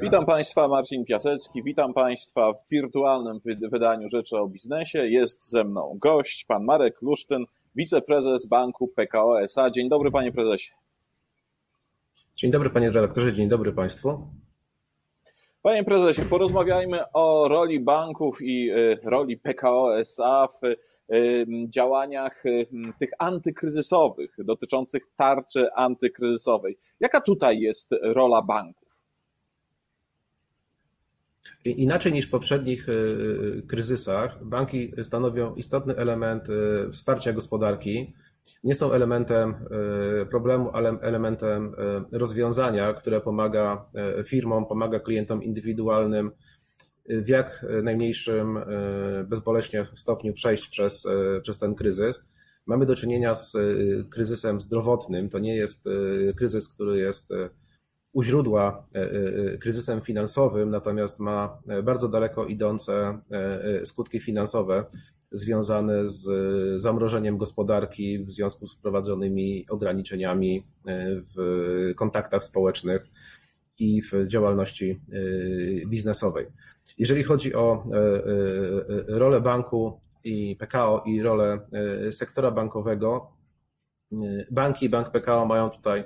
Witam Państwa, Marcin Piasecki. Witam Państwa w wirtualnym wydaniu Rzeczy o Biznesie. Jest ze mną gość, pan Marek Lusztyn, wiceprezes banku PKO SA. Dzień dobry, panie prezesie. Dzień dobry, panie redaktorze, dzień dobry państwu. Panie prezesie, porozmawiajmy o roli banków i y, roli PKO SA w y, działaniach y, tych antykryzysowych, dotyczących tarczy antykryzysowej. Jaka tutaj jest rola banków? Inaczej niż w poprzednich y, y, kryzysach, banki stanowią istotny element y, wsparcia gospodarki. Nie są elementem problemu, ale elementem rozwiązania, które pomaga firmom, pomaga klientom indywidualnym w jak najmniejszym bezboleśnie stopniu przejść przez, przez ten kryzys. Mamy do czynienia z kryzysem zdrowotnym. To nie jest kryzys, który jest u źródła e, e, kryzysem finansowym, natomiast ma bardzo daleko idące e, skutki finansowe związane z zamrożeniem gospodarki w związku z wprowadzonymi ograniczeniami w kontaktach społecznych i w działalności biznesowej. Jeżeli chodzi o rolę banku i PKO i rolę sektora bankowego, banki i bank PKO mają tutaj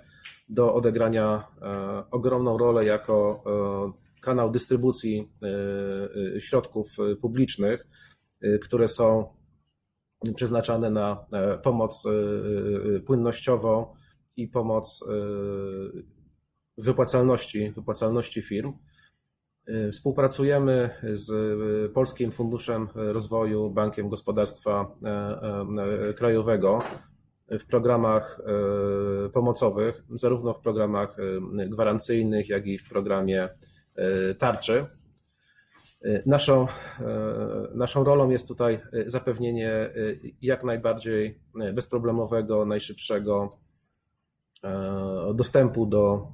do odegrania e, ogromną rolę jako e, kanał dystrybucji e, środków publicznych, które są przeznaczane na pomoc płynnościową i pomoc wypłacalności, wypłacalności firm. Współpracujemy z Polskim Funduszem Rozwoju, Bankiem Gospodarstwa Krajowego w programach e, pomocowych, zarówno w programach e, gwarancyjnych, jak i w programie e, tarczy. Naszą, naszą rolą jest tutaj zapewnienie jak najbardziej bezproblemowego, najszybszego dostępu do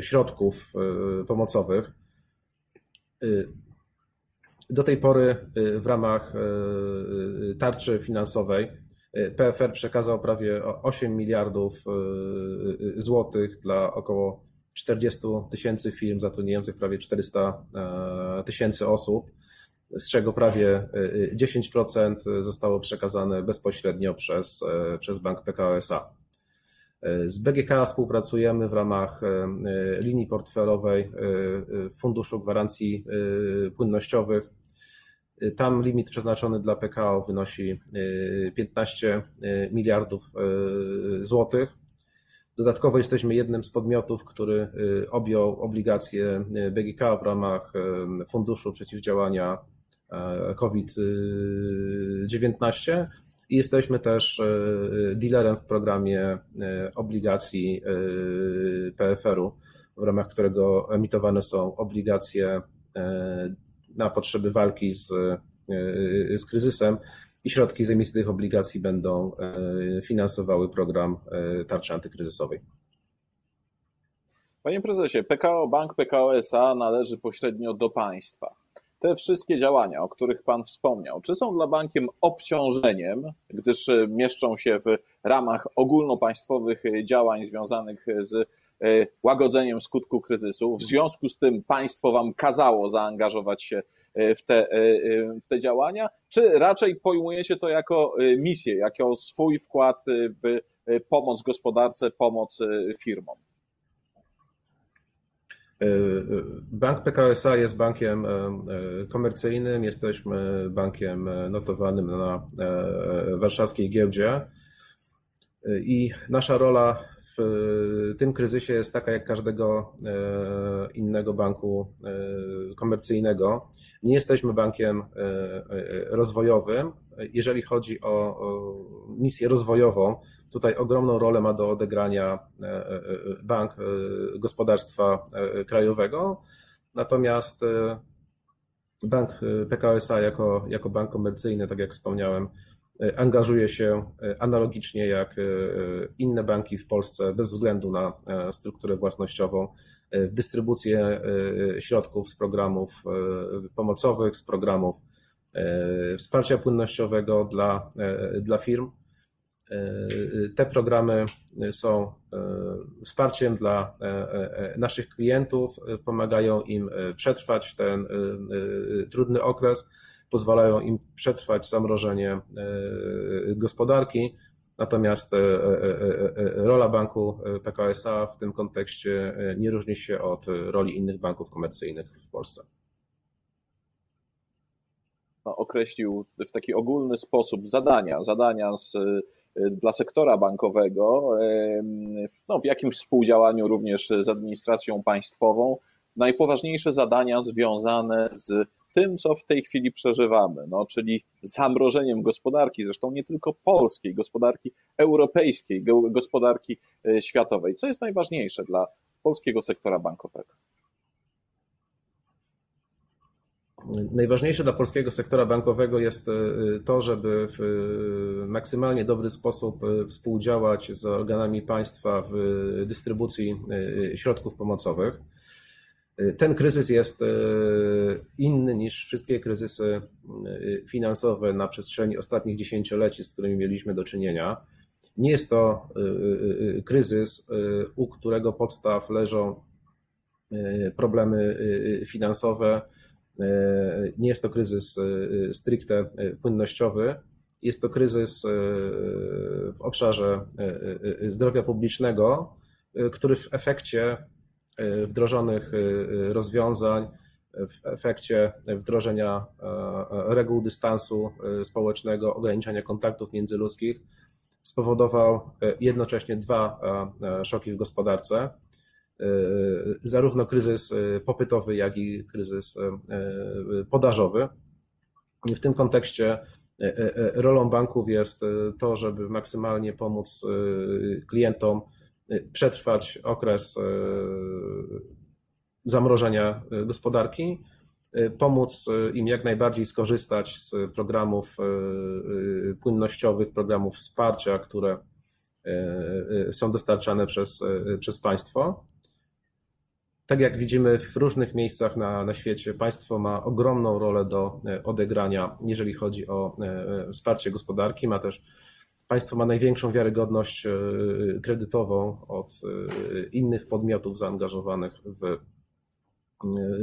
środków pomocowych. Do tej pory w ramach tarczy finansowej PFR przekazał prawie 8 miliardów e, e, złotych dla około 40 tysięcy firm zatrudniających prawie 400 e, tysięcy osób, z czego prawie 10% zostało przekazane bezpośrednio przez, przez Bank PKO SA. Z BGK współpracujemy w ramach linii portfelowej Funduszu Gwarancji Płynnościowych tam limit przeznaczony dla PKO wynosi 15 y, y, miliardów y, złotych. Dodatkowo jesteśmy jednym z podmiotów, który objął obligacje BGK w ramach Funduszu Przeciwdziałania COVID-19 i jesteśmy też dealerem w programie obligacji PFR-u, w ramach którego emitowane są obligacje na potrzeby walki z, e, z kryzysem i środki z emisji tych obligacji będą e, finansowały program e, tarczy antykryzysowej. Panie prezesie, PKO Bank PKO SA należy pośrednio do państwa. Te wszystkie działania, o których Pan wspomniał, czy są dla bankiem obciążeniem, gdyż mieszczą się w ramach ogólnopaństwowych działań związanych z E, łagodzeniem skutku kryzysu. W związku z tym państwo wam kazało zaangażować się e, w te, e, w te działania, czy raczej pojmujecie to jako misję, jako swój wkład w pomoc gospodarce, pomoc firmom? Bank PKSA jest bankiem komercyjnym, jesteśmy bankiem notowanym na warszawskiej giełdzie i nasza rola tym kryzysie jest taka jak każdego e, innego banku e, komercyjnego. Nie jesteśmy bankiem e, rozwojowym. Jeżeli chodzi o misję rozwojową, tutaj ogromną rolę ma do odegrania Bank Gospodarstwa Krajowego. Natomiast Bank PKSA jako, jako bank komercyjny, tak jak wspomniałem, angażuje się e, analogicznie jak e, inne banki w Polsce, bez względu na e, strukturę własnościową, w dystrybucję środków z programów pomocowych, z programów wsparcia płynnościowego dla, dla firm. Te programy są wsparciem dla naszych klientów, pomagają im przetrwać ten trudny okres, pozwalają im przetrwać zamrożenie gospodarki. Natomiast rola banku PKSA w tym kontekście nie różni się od roli innych banków komercyjnych w Polsce określił w taki ogólny sposób zadania, zadania z, dla sektora bankowego, no, w jakimś współdziałaniu również z administracją państwową, najpoważniejsze zadania związane z tym, co w tej chwili przeżywamy, no, czyli zamrożeniem gospodarki, zresztą nie tylko polskiej, gospodarki europejskiej, gospodarki y, światowej. Co jest najważniejsze dla polskiego sektora bankowego? Najważniejsze dla polskiego sektora bankowego jest e, to, żeby w e, maksymalnie dobry sposób e, współdziałać z organami państwa w dystrybucji środków pomocowych. Ten kryzys jest inny niż wszystkie kryzysy finansowe na przestrzeni ostatnich dziesięcioleci, z którymi mieliśmy do czynienia. Nie jest to kryzys, u którego podstaw leżą problemy finansowe, E, nie jest to kryzys e, stricte e, płynnościowy, jest to kryzys w obszarze zdrowia publicznego, który w efekcie wdrożonych rozwiązań, w efekcie wdrożenia reguł dystansu społecznego, ograniczania kontaktów międzyludzkich spowodował jednocześnie dwa szoki w gospodarce. E, zarówno kryzys e, popytowy, jak i kryzys e, podażowy. W tym kontekście rolą banków jest to, żeby maksymalnie pomóc klientom przetrwać okres zamrożenia gospodarki, pomóc im jak najbardziej skorzystać z programów płynnościowych, programów wsparcia, które są dostarczane przez, przez państwo. Tak jak widzimy w różnych miejscach na, na świecie, państwo ma ogromną rolę do odegrania, jeżeli chodzi o wsparcie gospodarki. Ma też państwo ma największą wiarygodność kredytową od innych podmiotów zaangażowanych w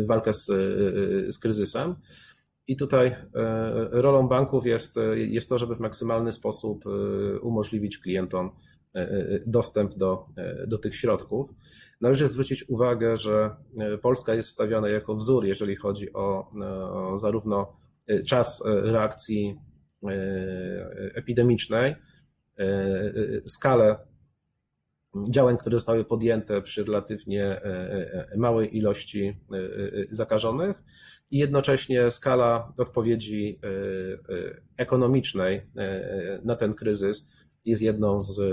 walkę z, z kryzysem. I tutaj rolą banków jest, jest to, żeby w maksymalny sposób umożliwić klientom dostęp do, do tych środków. Należy zwrócić uwagę, że e, Polska jest stawiana jako wzór, jeżeli chodzi o e, zarówno e, czas reakcji epidemicznej, skalę działań, które zostały podjęte przy relatywnie małej ilości zakażonych i jednocześnie skala odpowiedzi ekonomicznej na ten kryzys jest jedną z e,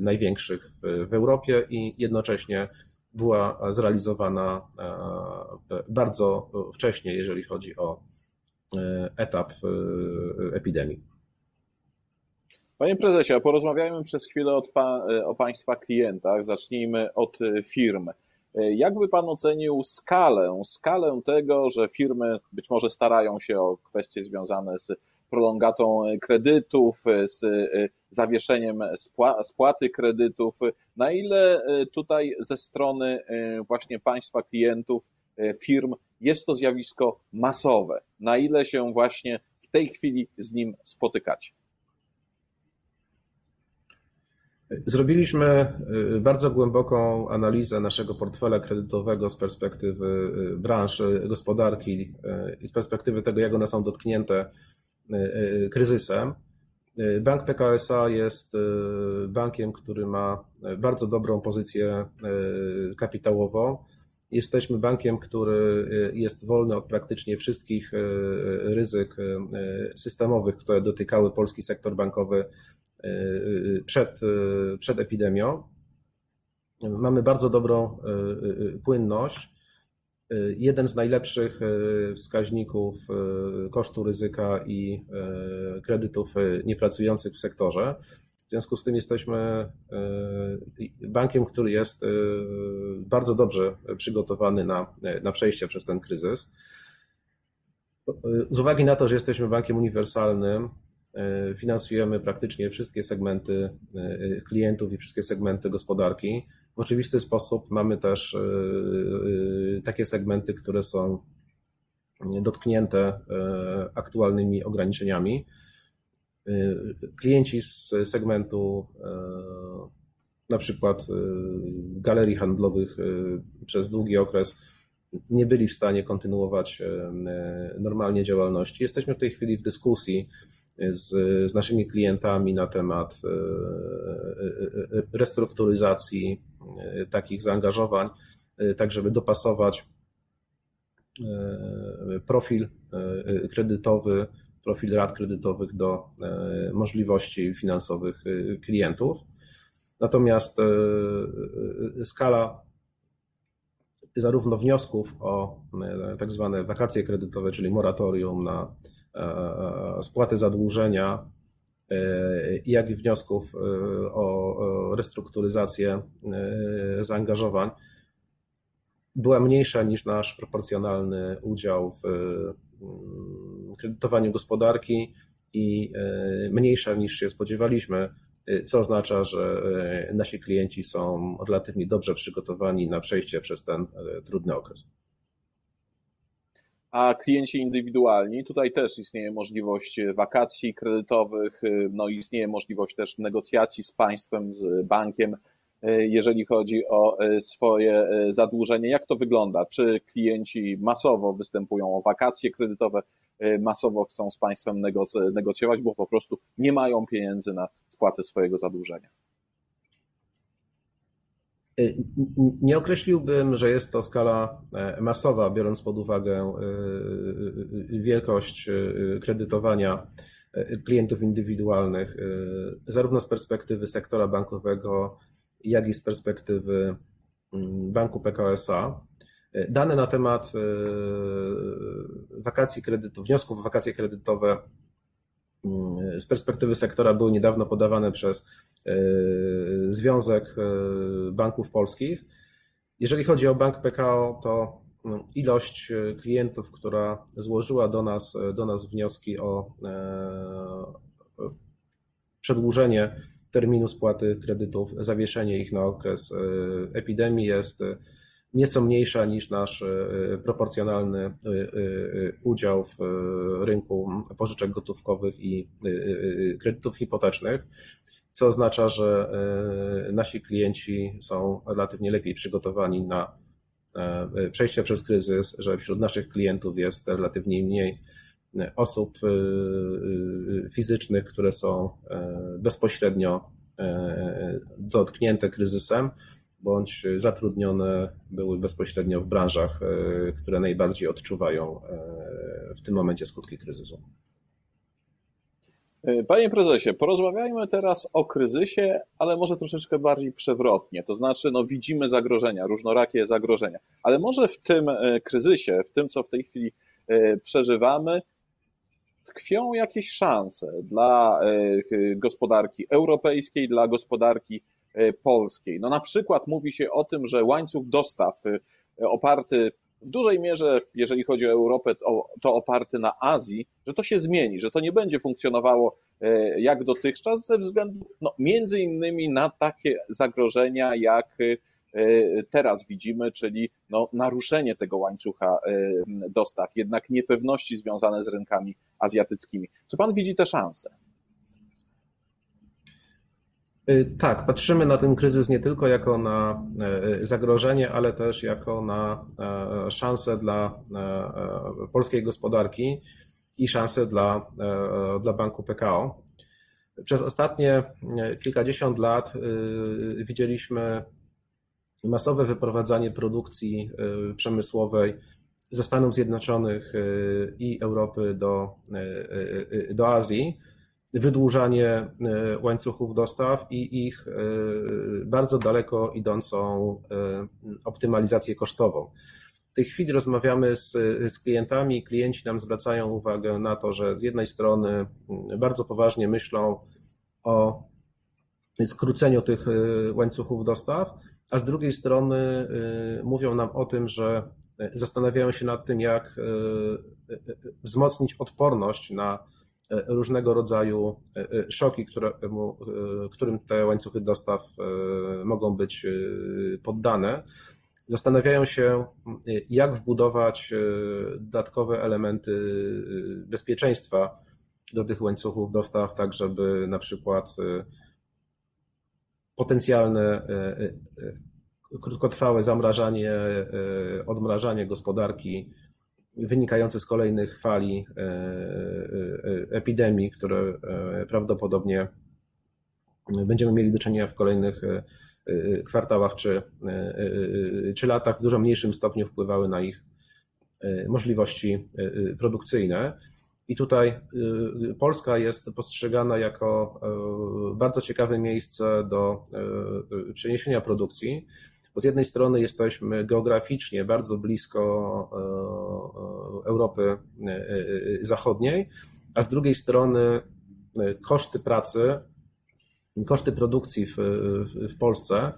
największych w, Europie i jednocześnie była zrealizowana e, bardzo wcześnie, jeżeli chodzi o e, etap epidemii. Panie prezesie, porozmawiajmy przez chwilę pa, o Państwa klientach. Zacznijmy od firm. Jak by Pan ocenił skalę, skalę tego, że firmy być może starają się o kwestie związane z prolongatą kredytów, z zawieszeniem spłaty kredytów. Na ile e, tutaj ze strony e, właśnie państwa klientów, e, firm jest to zjawisko masowe? Na ile się właśnie w tej chwili z nim spotykacie? Zrobiliśmy bardzo głęboką analizę naszego portfela kredytowego z perspektywy branż gospodarki i z perspektywy tego, jak one są dotknięte kryzysem. Bank PKSA jest bankiem, który ma bardzo dobrą pozycję kapitałową. Jesteśmy bankiem, który jest wolny od praktycznie wszystkich ryzyk systemowych, które dotykały polski sektor bankowy przed, przed epidemią. Mamy bardzo dobrą płynność jeden z najlepszych wskaźników kosztu ryzyka i kredytów niepracujących w sektorze. W związku z tym jesteśmy bankiem, który jest bardzo dobrze przygotowany na, na przejście przez ten kryzys. Z uwagi na to, że jesteśmy bankiem uniwersalnym, finansujemy praktycznie wszystkie segmenty klientów i wszystkie segmenty gospodarki. W oczywisty sposób mamy też takie segmenty, które są dotknięte aktualnymi ograniczeniami. Klienci z segmentu na przykład galerii handlowych przez długi okres nie byli w stanie kontynuować normalnie działalności. Jesteśmy w tej chwili w dyskusji z, z naszymi klientami na temat restrukturyzacji takich zaangażowań, tak żeby dopasować profil kredytowy, profil rat kredytowych do możliwości finansowych klientów. Natomiast skala zarówno wniosków o e, tak zwane wakacje kredytowe, czyli moratorium na e, e, spłatę zadłużenia, jak i wniosków o restrukturyzację zaangażowań była mniejsza niż nasz proporcjonalny udział w mm, kredytowaniu gospodarki i mniejsza niż się spodziewaliśmy co oznacza, że e, nasi klienci są relatywnie dobrze przygotowani na przejście przez ten e, trudny okres. A klienci indywidualni, tutaj też istnieje możliwość wakacji kredytowych, e, no istnieje możliwość też negocjacji z państwem, z bankiem, jeżeli chodzi o swoje zadłużenie. Jak to wygląda? Czy klienci masowo występują o wakacje kredytowe, masowo chcą z państwem negocjować, bo po prostu nie mają pieniędzy na spłatę swojego zadłużenia. Y, nie określiłbym, że jest to skala e, masowa, biorąc pod uwagę y, y, wielkość kredytowania klientów indywidualnych, zarówno z perspektywy sektora bankowego, jak i z perspektywy mm, banku PKSA. Dane na temat wakacji kredytów, wniosków o wakacje kredytowe z perspektywy sektora były niedawno podawane przez e, Związek e, Banków Polskich. Jeżeli chodzi o Bank PKO, to mm, ilość e, klientów, która złożyła do nas, do nas wnioski o przedłużenie terminu spłaty kredytów, zawieszenie ich na okres epidemii jest nieco mniejsza niż nasz e, proporcjonalny e, e, udział w rynku pożyczek gotówkowych i kredytów hipotecznych, co oznacza, że nasi klienci są relatywnie lepiej przygotowani na przejście przez kryzys, że wśród naszych klientów jest relatywnie mniej osób fizycznych, które są bezpośrednio dotknięte kryzysem, bądź zatrudnione były bezpośrednio w branżach, e, które najbardziej odczuwają e, w tym momencie skutki kryzysu. E, panie prezesie, porozmawiajmy teraz o kryzysie, ale może troszeczkę bardziej przewrotnie. To znaczy, no, widzimy zagrożenia, różnorakie zagrożenia, ale może w tym kryzysie, w tym, co w tej chwili przeżywamy, tkwią jakieś szanse dla gospodarki europejskiej, dla gospodarki E, polskiej. No na przykład mówi się o tym, że łańcuch dostaw e, oparty w dużej mierze, jeżeli chodzi o Europę, to, oparty na Azji, że to się zmieni, że to nie będzie funkcjonowało e, jak dotychczas ze względu no, między innymi na takie zagrożenia, jak teraz widzimy, czyli no, naruszenie tego łańcucha dostaw, jednak niepewności związane z rynkami azjatyckimi. Czy pan widzi te szanse? Y, tak, patrzymy na ten kryzys nie tylko jako na e, zagrożenie, ale też jako na e, szansę dla e, polskiej gospodarki i szansę dla, dla banku PKO. Przez ostatnie kilkadziesiąt lat widzieliśmy masowe wyprowadzanie produkcji przemysłowej ze Stanów Zjednoczonych i Europy do, do Azji wydłużanie łańcuchów dostaw i ich bardzo daleko idącą optymalizację kosztową. W tej chwili rozmawiamy z, z klientami, klienci nam zwracają uwagę na to, że z jednej strony bardzo poważnie myślą o skróceniu tych łańcuchów dostaw, a z drugiej strony mówią nam o tym, że zastanawiają się nad tym, jak wzmocnić odporność na różnego rodzaju szoki, które, którym te łańcuchy dostaw mogą być poddane. Zastanawiają się, jak wbudować dodatkowe elementy bezpieczeństwa do tych łańcuchów dostaw, tak żeby na przykład potencjalne krótkotrwałe zamrażanie, odmrażanie gospodarki wynikające z kolejnych fali e, e, epidemii, które e, prawdopodobnie będziemy mieli do czynienia w kolejnych kwartałach czy, czy latach, w dużo mniejszym stopniu wpływały na ich możliwości produkcyjne. I tutaj Polska jest postrzegana jako bardzo ciekawe miejsce do przeniesienia produkcji bo z jednej strony jesteśmy geograficznie bardzo blisko Europy Zachodniej, a z drugiej strony koszty pracy, koszty produkcji w, w Polsce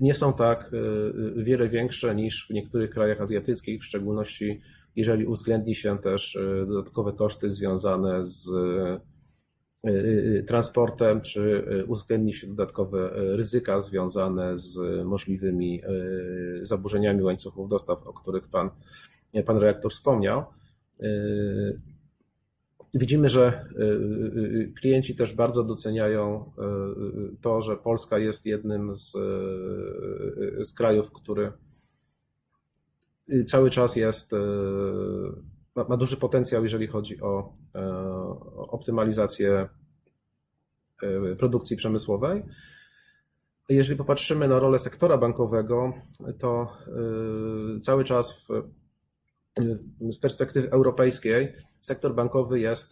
nie są tak wiele większe niż w niektórych krajach azjatyckich, w szczególności jeżeli uwzględni się też dodatkowe koszty związane z Y, y, transportem, czy y, uwzględni się dodatkowe ryzyka związane z możliwymi zaburzeniami łańcuchów dostaw, o których pan, pan reaktor wspomniał. Widzimy, że klienci też bardzo doceniają to, że Polska jest jednym z, z krajów, który cały czas jest ma, ma duży potencjał, jeżeli chodzi o, e, o optymalizację e, produkcji przemysłowej. Jeżeli popatrzymy na rolę sektora bankowego, to e, cały czas w, z perspektywy europejskiej sektor bankowy jest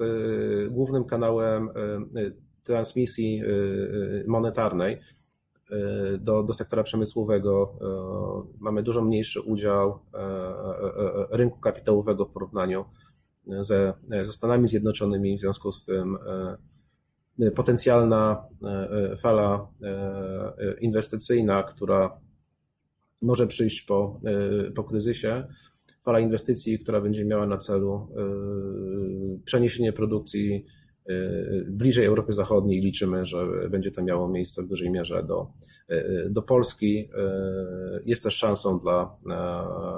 głównym kanałem transmisji monetarnej do, do sektora przemysłowego. E, mamy dużo mniejszy udział e, rynku kapitałowego w porównaniu ze, ze Stanami Zjednoczonymi, w związku z tym potencjalna fala inwestycyjna, która może przyjść po, po kryzysie, fala inwestycji, która będzie miała na celu przeniesienie produkcji Y, bliżej Europy Zachodniej liczymy, że będzie to miało miejsce w dużej mierze do, y, do Polski. Y, jest też szansą dla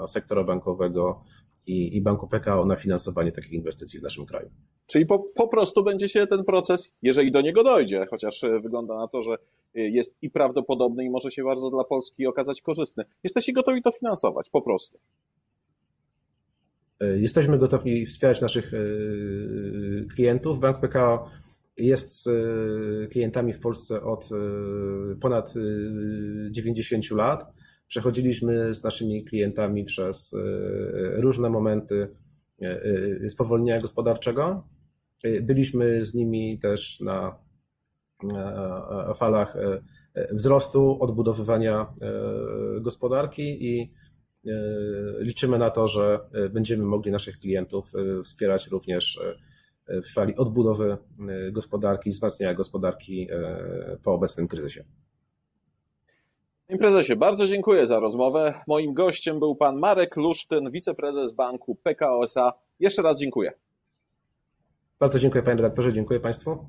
sektora bankowego i, i Banku PKO na finansowanie takich inwestycji w naszym kraju. Czyli po, po prostu będzie się ten proces, jeżeli do niego dojdzie, chociaż wygląda na to, że jest i prawdopodobny i może się bardzo dla Polski okazać korzystny. Jesteście gotowi to finansować, po prostu. E, jesteśmy gotowi wspierać naszych e, klientów. Bank PKO jest z e, klientami w Polsce od ponad 90 lat. Przechodziliśmy z naszymi klientami przez różne momenty spowolnienia gospodarczego. Byliśmy z nimi też na falach wzrostu, odbudowywania gospodarki i liczymy na to, że e, będziemy mogli naszych klientów e, wspierać również w fali odbudowy gospodarki, wzmacniania gospodarki po obecnym kryzysie. Panie prezesie, bardzo dziękuję za rozmowę. Moim gościem był pan Marek Lusztyn, wiceprezes banku PKO SA. Jeszcze raz dziękuję. Bardzo dziękuję panie redaktorze, dziękuję państwu.